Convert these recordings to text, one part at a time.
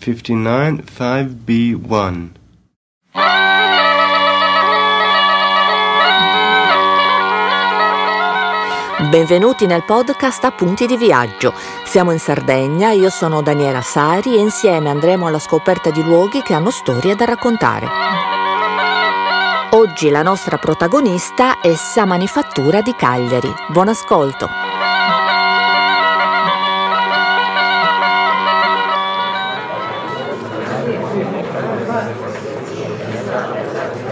59 5B1. Benvenuti nel podcast Appunti di viaggio. Siamo in Sardegna, io sono Daniela Sari e insieme andremo alla scoperta di luoghi che hanno storie da raccontare. Oggi la nostra protagonista è Sa Manifattura di Cagliari. Buon ascolto!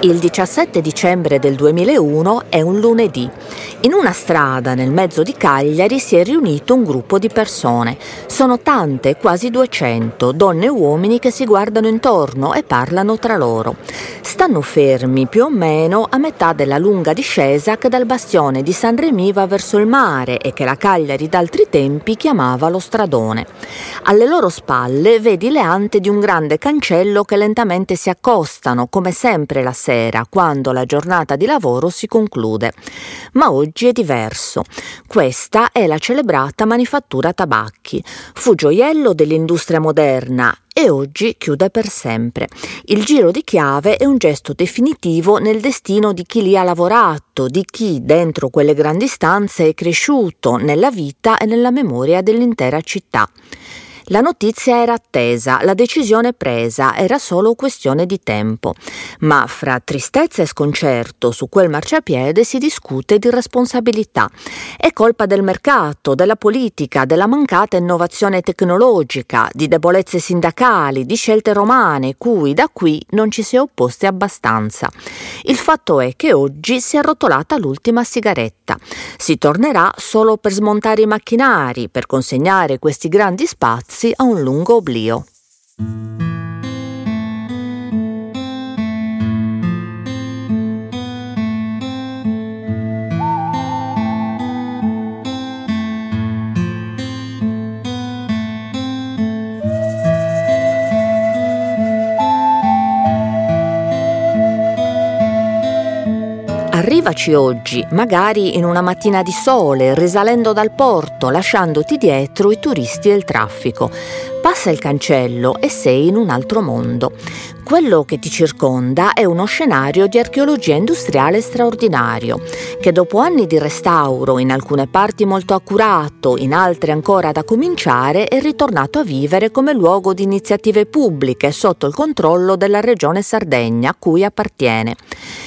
Il 17 dicembre del 2001 è un lunedì. In una strada nel mezzo di Cagliari si è riunito un gruppo di persone. Sono tante, quasi 200, donne e uomini che si guardano intorno e parlano tra loro. Stanno fermi più o meno a metà della lunga discesa che dal bastione di San Remi va verso il mare e che la Cagliari d'altri tempi chiamava lo stradone. Alle loro spalle vedi le ante di un grande cancello che lentamente si accostano, come sempre la sera, quando la giornata di lavoro si conclude. Ma oggi è diverso. Questa è la celebrata manifattura tabacchi. Fu gioiello dell'industria moderna e oggi chiude per sempre. Il giro di chiave è un gesto definitivo nel destino di chi lì ha lavorato, di chi dentro quelle grandi stanze è cresciuto nella vita e nella memoria dell'intera città. La notizia era attesa, la decisione presa, era solo questione di tempo. Ma fra tristezza e sconcerto su quel marciapiede si discute di responsabilità. È colpa del mercato, della politica, della mancata innovazione tecnologica, di debolezze sindacali, di scelte romane, cui da qui non ci si è opposti abbastanza. Il fatto è che oggi si è arrotolata l'ultima sigaretta. Si tornerà solo per smontare i macchinari, per consegnare questi grandi spazi rinunzi a un lungo oblio. Arrivaci oggi, magari in una mattina di sole, risalendo dal porto, lasciandoti dietro i turisti e il traffico. Passa il cancello e sei in un altro mondo. Quello che ti circonda è uno scenario di archeologia industriale straordinario, che dopo anni di restauro, in alcune parti molto accurato, in altre ancora da cominciare, è ritornato a vivere come luogo di iniziative pubbliche sotto il controllo della regione Sardegna a cui appartiene.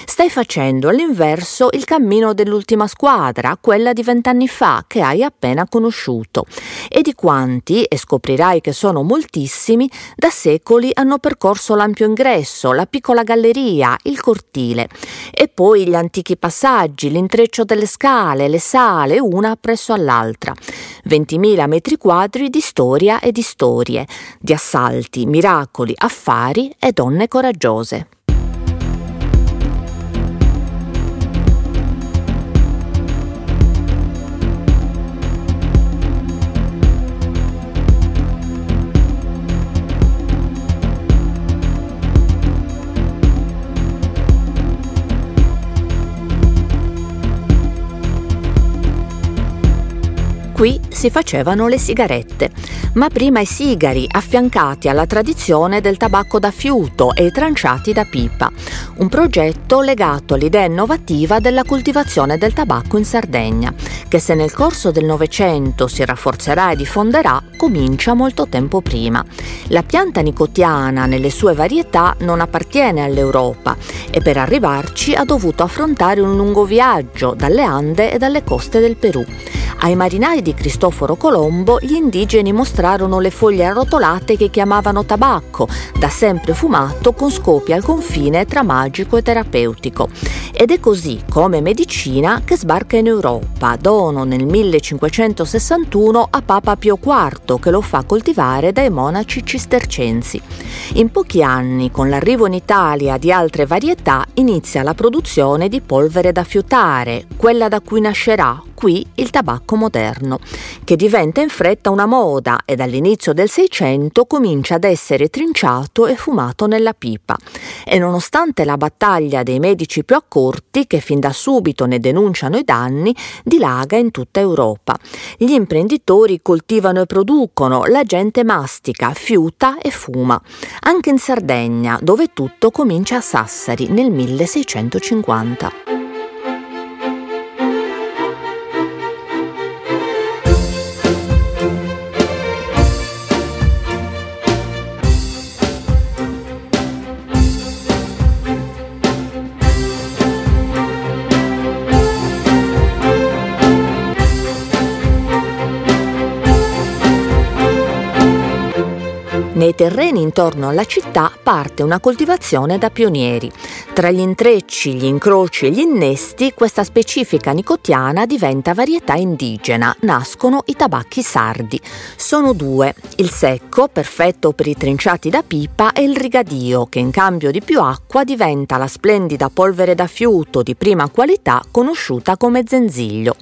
Stai facendo all'inverso il cammino dell'ultima squadra, quella di vent'anni fa, che hai appena conosciuto, e di quanti, e scoprirai che sono moltissimi, da secoli hanno percorso l'ampio ingresso, la piccola galleria, il cortile e poi gli antichi passaggi, l'intreccio delle scale, le sale, una presso all'altra. 20.000 metri quadri di storia e di storie, di assalti, miracoli, affari e donne coraggiose. Qui si facevano le sigarette, ma prima i sigari affiancati alla tradizione del tabacco da fiuto e tranciati da pipa, un progetto legato all'idea innovativa della coltivazione del tabacco in Sardegna, che se nel corso del Novecento si rafforzerà e diffonderà, comincia molto tempo prima. La pianta nicotiana nelle sue varietà non appartiene all'Europa e per arrivarci ha dovuto affrontare un lungo viaggio dalle Ande e dalle coste del Perù. Ai marinai di Cristoforo Colombo gli indigeni mostrarono le foglie arrotolate che chiamavano tabacco, da sempre fumato con scopi al confine tra magico e terapeutico. Ed è così, come medicina, che sbarca in Europa, dono nel 1561 a Papa Pio IV, che lo fa coltivare dai monaci cistercensi. In pochi anni, con l'arrivo in Italia di altre varietà, inizia la produzione di polvere da fiutare, quella da cui nascerà qui il tabacco moderno, che diventa in fretta una moda e dall'inizio del Seicento comincia ad essere trinciato e fumato nella pipa. E nonostante la battaglia dei medici più accorti, che fin da subito ne denunciano i danni, dilaga in tutta Europa. Gli imprenditori coltivano e producono, la gente mastica, fiuta e fuma. Anche in Sardegna, dove tutto comincia a Sassari nel 1650. Nei terreni intorno alla città parte una coltivazione da pionieri. Tra gli intrecci, gli incroci e gli innesti, questa specifica nicotiana diventa varietà indigena. Nascono i tabacchi sardi. Sono due: il secco, perfetto per i trinciati da pipa, e il rigadio, che in cambio di più acqua diventa la splendida polvere da fiuto di prima qualità conosciuta come zenziglio.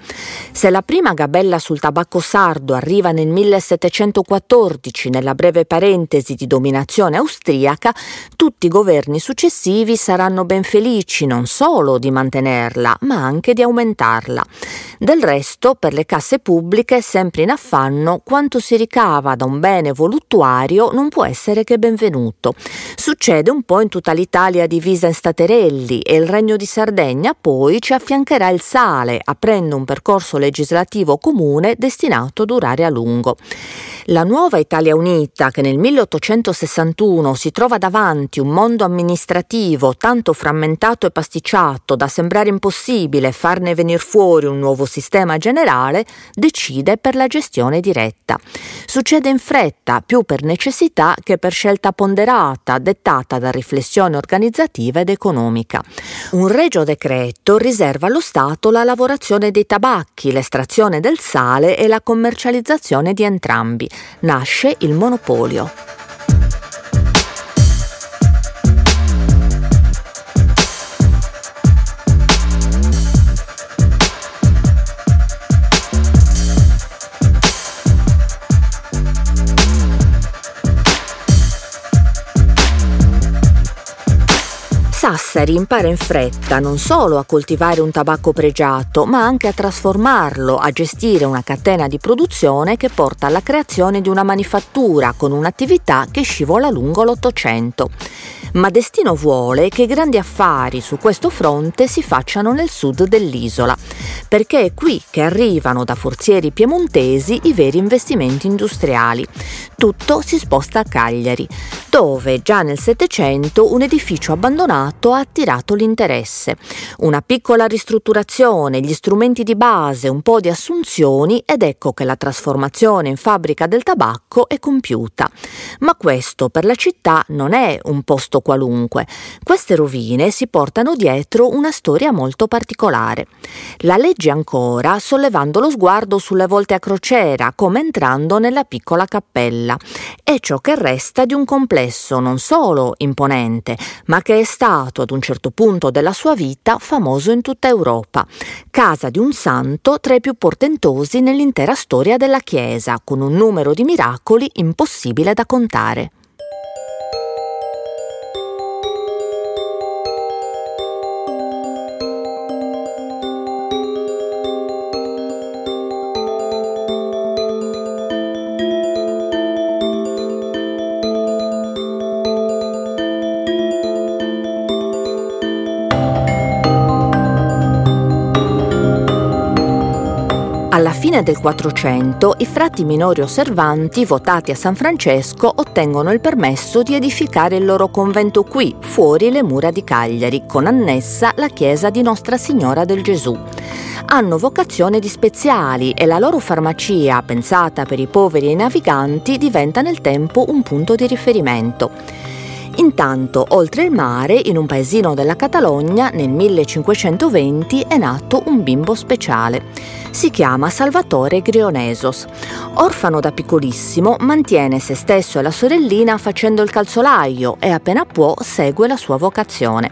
Se la prima gabella sul tabacco sardo arriva nel 1714 nella breve parentesi sintesi di dominazione austriaca, tutti i governi successivi saranno ben felici non solo di mantenerla, ma anche di aumentarla. Del resto, per le casse pubbliche, sempre in affanno, quanto si ricava da un bene voluttuario non può essere che benvenuto. Succede un po' in tutta l'Italia divisa in staterelli e il Regno di Sardegna poi ci affiancherà il sale, aprendo un percorso legislativo comune destinato a durare a lungo. La nuova Italia Unita, che nel 1861 si trova davanti un mondo amministrativo tanto frammentato e pasticciato da sembrare impossibile farne venire fuori un nuovo sistema generale, decide per la gestione diretta. Succede in fretta, più per necessità che per scelta ponderata, dettata da riflessione organizzativa ed economica. Un regio decreto riserva allo Stato la lavorazione dei tabacchi, l'estrazione del sale e la commercializzazione di entrambi nasce il monopolio. Sassari impara in fretta non solo a coltivare un tabacco pregiato, ma anche a trasformarlo, a gestire una catena di produzione che porta alla creazione di una manifattura con un'attività che scivola lungo l'Ottocento ma destino vuole che i grandi affari su questo fronte si facciano nel sud dell'isola, perché è qui che arrivano da forzieri piemontesi i veri investimenti industriali. Tutto si sposta a Cagliari, dove già nel Settecento un edificio abbandonato ha attirato l'interesse. Una piccola ristrutturazione, gli strumenti di base, un po' di assunzioni ed ecco che la trasformazione in fabbrica del tabacco è compiuta. Ma questo per la città non è un posto posto qualunque. Queste rovine si portano dietro una storia molto particolare. La legge ancora sollevando lo sguardo sulle volte a crociera, come entrando nella piccola cappella. È ciò che resta di un complesso non solo imponente, ma che è stato ad un certo punto della sua vita famoso in tutta Europa. Casa di un santo tra i più portentosi nell'intera storia della Chiesa, con un numero di miracoli impossibile da contare. Fine del 400 i frati minori osservanti votati a San Francesco ottengono il permesso di edificare il loro convento qui, fuori le mura di Cagliari, con annessa la chiesa di Nostra Signora del Gesù. Hanno vocazione di speziali e la loro farmacia, pensata per i poveri e i naviganti, diventa nel tempo un punto di riferimento. Intanto, oltre il mare, in un paesino della Catalogna, nel 1520 è nato un bimbo speciale. Si chiama Salvatore Grionesos. Orfano da piccolissimo, mantiene se stesso e la sorellina facendo il calzolaio e appena può segue la sua vocazione.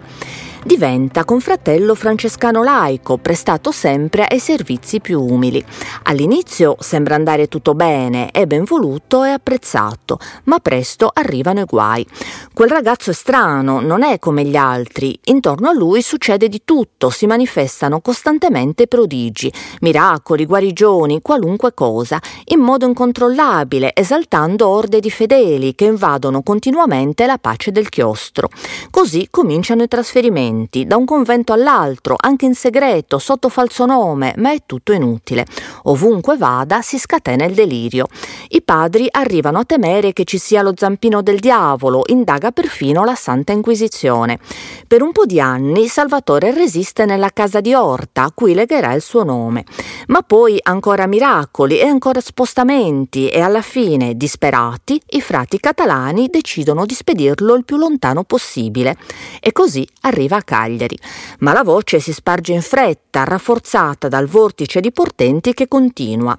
Diventa confratello francescano laico, prestato sempre ai servizi più umili. All'inizio sembra andare tutto bene, è ben voluto e apprezzato, ma presto arrivano i guai. Quel ragazzo è strano, non è come gli altri, intorno a lui succede di tutto, si manifestano costantemente prodigi, miracoli, guarigioni, qualunque cosa, in modo incontrollabile, esaltando orde di fedeli che invadono continuamente la pace del chiostro. Così cominciano i trasferimenti da un convento all'altro, anche in segreto, sotto falso nome, ma è tutto inutile. Ovunque vada si scatena il delirio. I padri arrivano a temere che ci sia lo zampino del diavolo, indaga perfino la Santa Inquisizione. Per un po' di anni Salvatore resiste nella casa di Orta, a cui legherà il suo nome. Ma poi ancora miracoli e ancora spostamenti e alla fine, disperati, i frati catalani decidono di spedirlo il più lontano possibile. E così arriva a Cagliari. Ma la voce si sparge in fretta, rafforzata dal vortice di portenti che continua.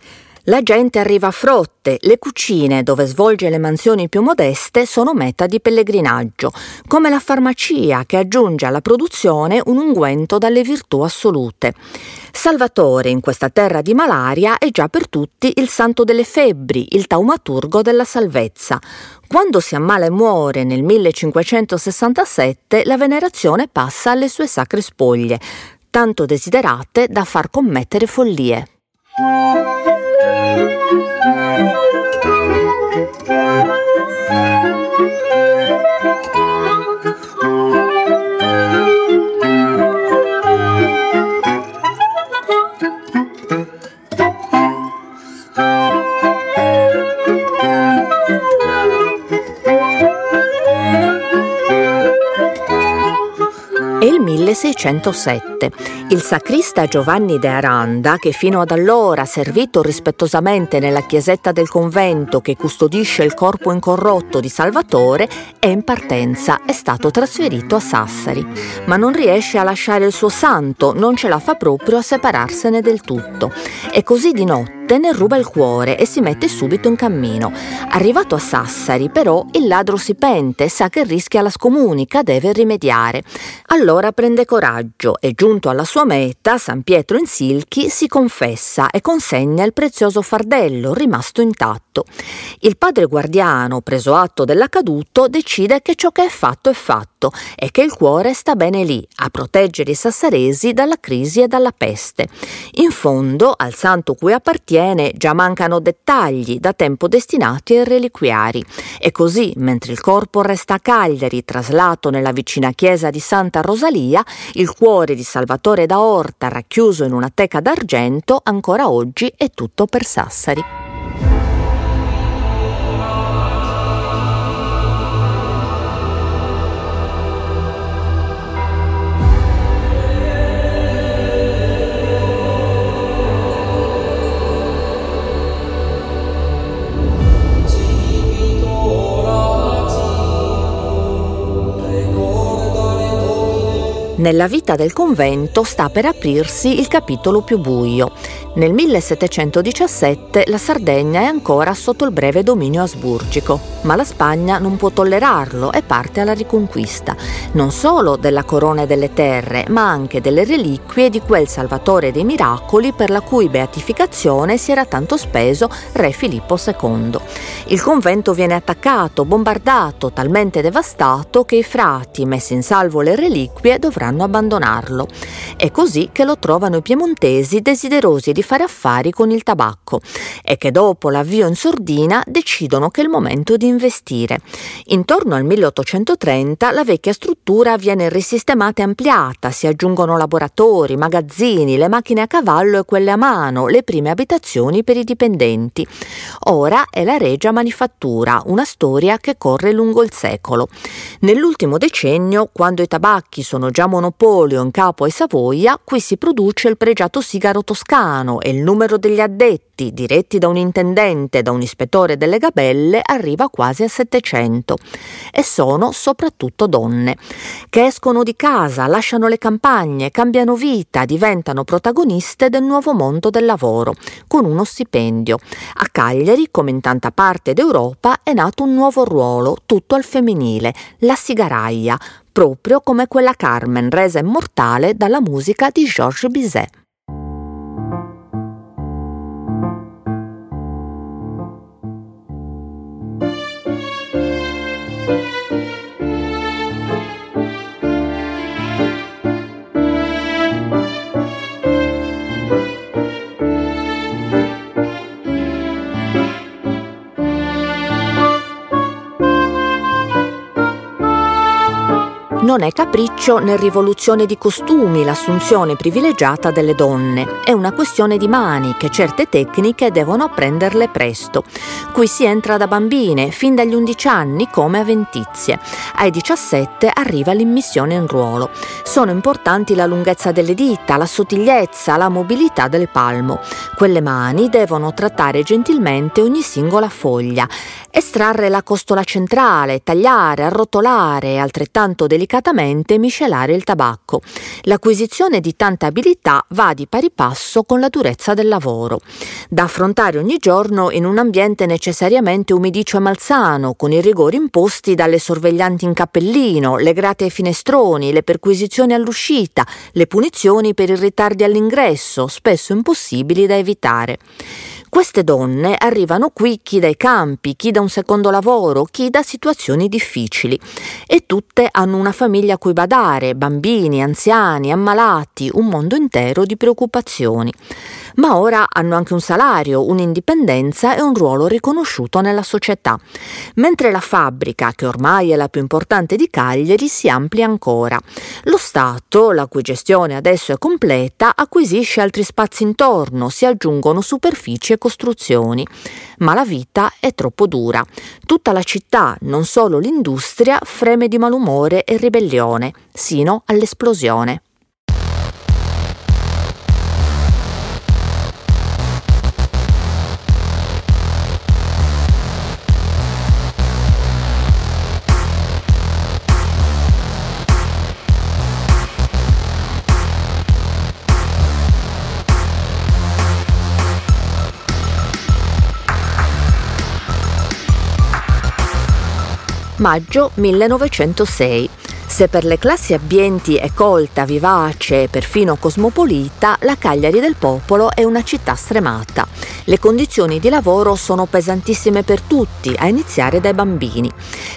La gente arriva a frotte, le cucine dove svolge le mansioni più modeste sono meta di pellegrinaggio, come la farmacia che aggiunge alla produzione un unguento dalle virtù assolute. Salvatore in questa terra di malaria è già per tutti il santo delle febbri, il taumaturgo della salvezza. Quando si ammala e muore nel 1567 la venerazione passa alle sue sacre spoglie, tanto desiderate da far commettere follie. È 1607. Il sacrista Giovanni de Aranda, che fino ad allora ha servito rispettosamente nella chiesetta del convento che custodisce il corpo incorrotto di Salvatore, è in partenza, è stato trasferito a Sassari. Ma non riesce a lasciare il suo santo, non ce la fa proprio a separarsene del tutto. E così di notte ne ruba il cuore e si mette subito in cammino. Arrivato a Sassari, però, il ladro si pente e sa che rischia la scomunica, deve rimediare. Allora prende coraggio e, giunto alla sua meta, San Pietro in Silchi, si confessa e consegna il prezioso fardello rimasto intatto. Il padre guardiano, preso atto dell'accaduto, decide che ciò che è fatto è fatto e che il cuore sta bene lì, a proteggere i sassaresi dalla crisi e dalla peste. In fondo, al santo cui appartiene, già mancano dettagli da tempo destinati ai reliquiari e così, mentre il corpo resta a Cagliari traslato nella vicina chiesa di Santa Rosalia, il cuore di Salvatore da Orta racchiuso in una teca d'argento ancora oggi è tutto per Sassari. Nella vita del convento sta per aprirsi il capitolo più buio. Nel 1717 la Sardegna è ancora sotto il breve dominio asburgico, ma la Spagna non può tollerarlo e parte alla riconquista, non solo della corona e delle terre, ma anche delle reliquie di quel Salvatore dei miracoli per la cui beatificazione si era tanto speso re Filippo II. Il convento viene attaccato, bombardato, talmente devastato che i frati, messi in salvo le reliquie, dovranno abbandonarlo. È così che lo trovano i piemontesi desiderosi di fare affari con il tabacco e che dopo l'avvio in sordina decidono che è il momento di investire. Intorno al 1830 la vecchia struttura viene risistemata e ampliata, si aggiungono laboratori, magazzini, le macchine a cavallo e quelle a mano, le prime abitazioni per i dipendenti. Ora è la Regia Manifattura, una storia che corre lungo il secolo. Nell'ultimo decennio, quando i tabacchi sono già monopolio in capo ai Savoia, qui si produce il pregiato sigaro toscano e il numero degli addetti, diretti da un intendente da un ispettore delle gabelle, arriva quasi a 700. E sono soprattutto donne, che escono di casa, lasciano le campagne, cambiano vita, diventano protagoniste del nuovo mondo del lavoro, con uno stipendio. A Cagliari, come in tanta parte d'Europa, è nato un nuovo ruolo, tutto al femminile, la sigaraia, proprio come quella Carmen resa immortale dalla musica di Georges Bizet. Non è capriccio né rivoluzione di costumi l'assunzione privilegiata delle donne, è una questione di mani che certe tecniche devono apprenderle presto. Qui si entra da bambine, fin dagli 11 anni come avventizie. Ai 17 arriva l'immissione in ruolo. Sono importanti la lunghezza delle dita, la sottigliezza, la mobilità del palmo. Quelle mani devono trattare gentilmente ogni singola foglia, estrarre la costola centrale, tagliare, arrotolare altrettanto delicatamente delicatamente miscelare il tabacco. L'acquisizione di tanta abilità va di pari passo con la durezza del lavoro, da affrontare ogni giorno in un ambiente necessariamente umidicio e malsano, con i rigori imposti dalle sorveglianti in cappellino, le grate ai finestroni, le perquisizioni all'uscita, le punizioni per i ritardi all'ingresso, spesso impossibili da evitare. Queste donne arrivano qui chi dai campi, chi da un secondo lavoro, chi da situazioni difficili. E tutte hanno una famiglia a cui badare, bambini, anziani, ammalati, un mondo intero di preoccupazioni ma ora hanno anche un salario, un'indipendenza e un ruolo riconosciuto nella società. Mentre la fabbrica, che ormai è la più importante di Cagliari, si amplia ancora. Lo Stato, la cui gestione adesso è completa, acquisisce altri spazi intorno, si aggiungono superfici e costruzioni. Ma la vita è troppo dura. Tutta la città, non solo l'industria, freme di malumore e ribellione, sino all'esplosione. Maggio 1906. Se per le classi abbienti è colta, vivace e perfino cosmopolita, la Cagliari del Popolo è una città stremata. Le condizioni di lavoro sono pesantissime per tutti, a iniziare dai bambini.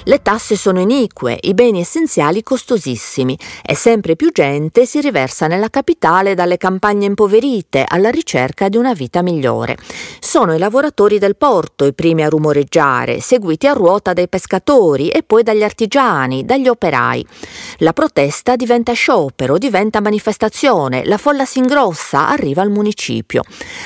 Le tasse sono inique, i beni essenziali costosissimi e sempre più gente si riversa nella capitale dalle campagne impoverite alla ricerca di una vita migliore. Sono i lavoratori del porto i primi a rumoreggiare, seguiti a ruota dai pescatori e poi dagli artigiani, dagli operai. La protesta diventa sciopero, diventa manifestazione, la folla si ingrossa, arriva al municipio.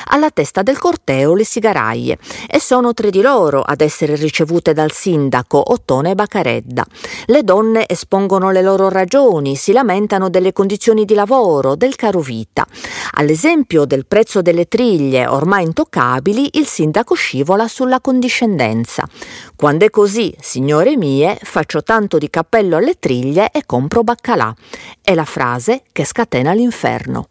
Alla testa del corteo le sigaraie e sono tre di loro ad essere ricevute dal sindaco Ottone Bacaredda. Le donne espongono le loro ragioni, si lamentano delle condizioni di lavoro, del caro vita. All'esempio del prezzo delle triglie ormai intoccabili, il sindaco scivola sulla condiscendenza. Quando è così, signore mie, faccio tanto di cappello alle triglie e compro baccalà. È la frase che scatena l'inferno.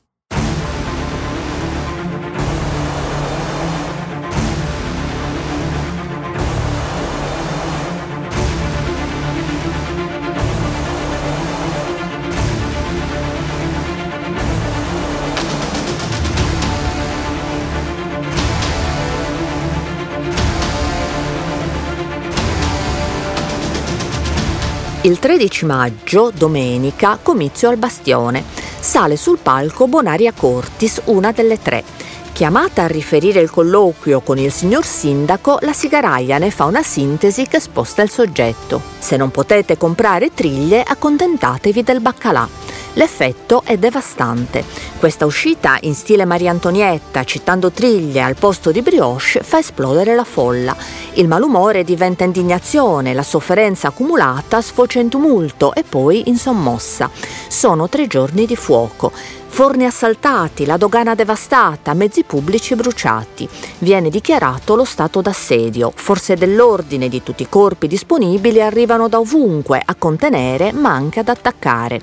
Il 13 maggio, domenica, comizio al Bastione. Sale sul palco Bonaria Cortis, una delle tre. Chiamata a riferire il colloquio con il signor sindaco, la sigaraia ne fa una sintesi che sposta il soggetto. Se non potete comprare triglie, accontentatevi del baccalà. L'effetto è devastante. Questa uscita in stile Maria Antonietta, citando triglie al posto di brioche, fa esplodere la folla. Il malumore diventa indignazione, la sofferenza accumulata sfocia in tumulto e poi in sommossa. Sono tre giorni di fuoco. Forni assaltati, la dogana devastata, mezzi pubblici bruciati. Viene dichiarato lo stato d'assedio. Forze dell'ordine di tutti i corpi disponibili arrivano da ovunque a contenere ma anche ad attaccare.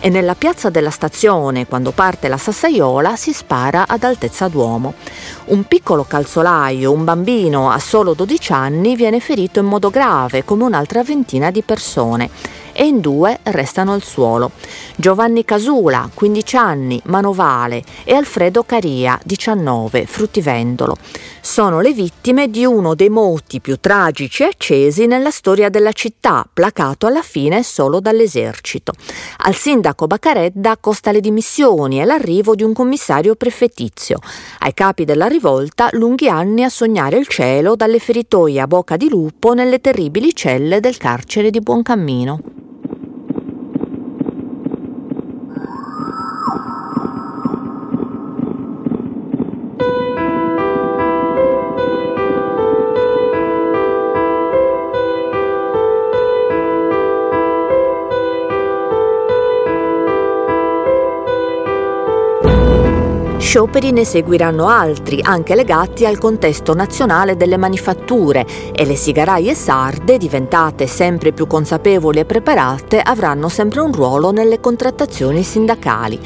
E nella piazza della stazione, quando parte la sassaiola, si spara ad altezza d'uomo. Un piccolo calzolaio, un bambino a solo 12 anni, viene ferito in modo grave come un'altra ventina di persone e in due restano al suolo. Giovanni Casula, 15 anni, manovale, e Alfredo Caria, 19, fruttivendolo. Sono le vittime di uno dei moti più tragici e accesi nella storia della città, placato alla fine solo dall'esercito. Al sindaco Baccaredda costa le dimissioni e l'arrivo di un commissario prefettizio. Ai capi della rivolta lunghi anni a sognare il cielo dalle feritoie a bocca di lupo nelle terribili celle del carcere di Buoncammino. Scioperi ne seguiranno altri, anche legati al contesto nazionale delle manifatture e le sigaraie sarde, diventate sempre più consapevoli e preparate, avranno sempre un ruolo nelle contrattazioni sindacali.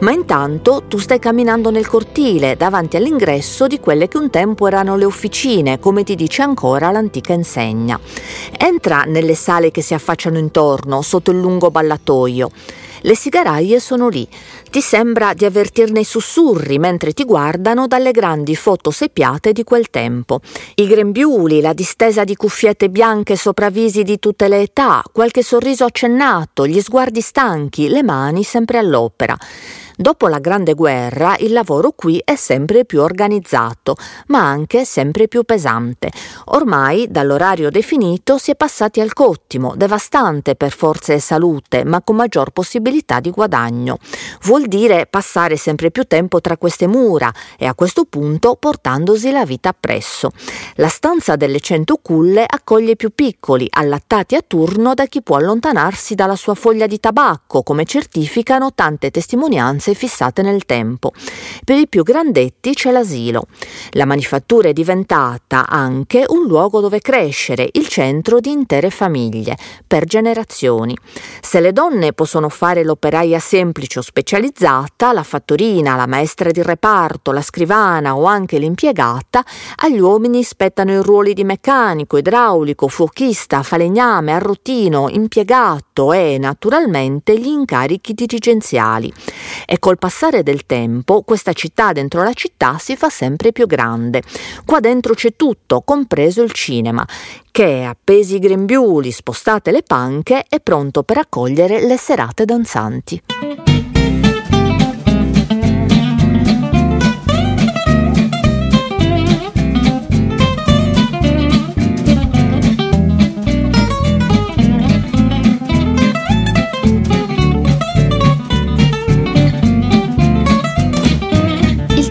Ma intanto tu stai camminando nel cortile davanti all'ingresso di quelle che un tempo erano le officine, come ti dice ancora l'antica insegna. Entra nelle sale che si affacciano intorno, sotto il lungo ballatoio. Le sigaraie sono lì. Ti sembra di avvertirne i sussurri mentre ti guardano dalle grandi foto seppiate di quel tempo. I grembiuli, la distesa di cuffiette bianche sopravvisi di tutte le età, qualche sorriso accennato, gli sguardi stanchi, le mani sempre all'opera. Dopo la Grande Guerra il lavoro qui è sempre più organizzato, ma anche sempre più pesante. Ormai dall'orario definito si è passati al cottimo, devastante per forze e salute, ma con maggior possibilità di guadagno. Vuol dire passare sempre più tempo tra queste mura e a questo punto portandosi la vita appresso. La stanza delle cento culle accoglie i più piccoli, allattati a turno da chi può allontanarsi dalla sua foglia di tabacco, come certificano tante testimonianze fissate nel tempo. Per i più grandetti c'è l'asilo. La manifattura è diventata anche un luogo dove crescere, il centro di intere famiglie, per generazioni. Se le donne possono fare l'operaia semplice o specializzata, la fattorina, la maestra di reparto, la scrivana o anche l'impiegata, agli uomini spettano i ruoli di meccanico, idraulico, fuochista, falegname, arrotino, impiegato e, naturalmente, gli incarichi dirigenziali e col passare del tempo questa città dentro la città si fa sempre più grande. Qua dentro c'è tutto, compreso il cinema, che appesi i grembiuli, spostate le panche, è pronto per accogliere le serate danzanti.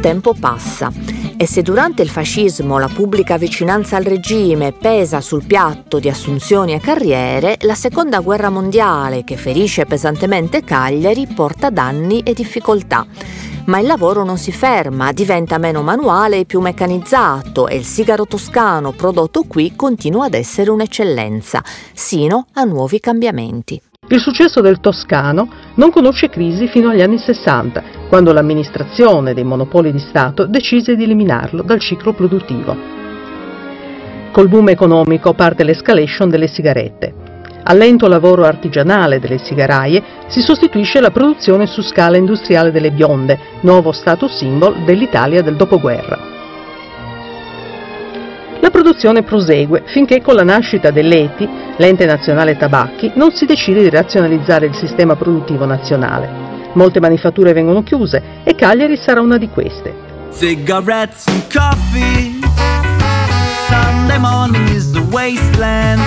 Tempo passa e se durante il fascismo la pubblica vicinanza al regime pesa sul piatto di assunzioni e carriere, la seconda guerra mondiale, che ferisce pesantemente Cagliari, porta danni e difficoltà. Ma il lavoro non si ferma, diventa meno manuale e più meccanizzato e il sigaro toscano prodotto qui continua ad essere un'eccellenza, sino a nuovi cambiamenti. Il successo del Toscano non conosce crisi fino agli anni 60, quando l'amministrazione dei monopoli di Stato decise di eliminarlo dal ciclo produttivo. Col boom economico parte l'escalation delle sigarette. Al lento lavoro artigianale delle sigaraie si sostituisce la produzione su scala industriale delle bionde, nuovo status symbol dell'Italia del dopoguerra. La produzione prosegue finché con la nascita dell'ETI, l'ente nazionale tabacchi, non si decide di razionalizzare il sistema produttivo nazionale. Molte manifatture vengono chiuse e Cagliari sarà una di queste. Cigarettes and coffee Sunday morning is the wasteland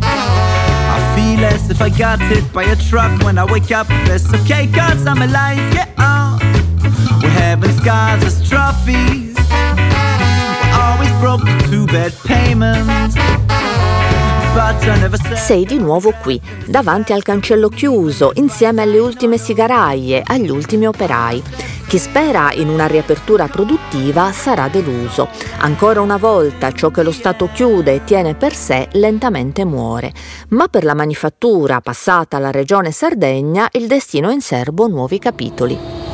I feel as if I got hit by a truck when I wake up That's okay cause I'm alive, yeah. We're having scars as trophies Sei di nuovo qui, davanti al cancello chiuso, insieme alle ultime sigaraie, agli ultimi operai. Chi spera in una riapertura produttiva sarà deluso. Ancora una volta ciò che lo Stato chiude e tiene per sé lentamente muore. Ma per la manifattura passata alla regione Sardegna il destino è in serbo nuovi capitoli.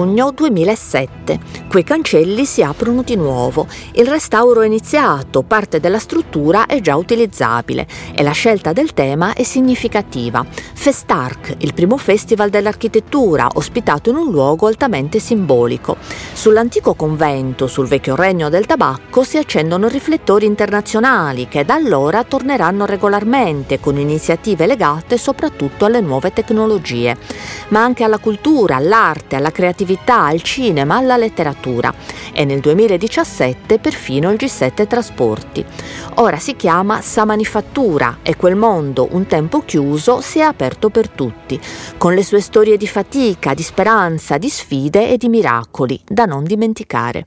Giugno 2007. Quei cancelli si aprono di nuovo. Il restauro è iniziato, parte della struttura è già utilizzabile e la scelta del tema è significativa. Festark, il primo festival dell'architettura, ospitato in un luogo altamente simbolico. Sull'antico convento, sul vecchio regno del tabacco, si accendono riflettori internazionali che da allora torneranno regolarmente con iniziative legate soprattutto alle nuove tecnologie, ma anche alla cultura, all'arte, alla creatività, al cinema, alla letteratura e nel 2017 perfino il G7 Trasporti. Ora si chiama Samanifattura e quel mondo un tempo chiuso si è aperto per tutti, con le sue storie di fatica, di speranza, di sfide e di miracoli da non dimenticare.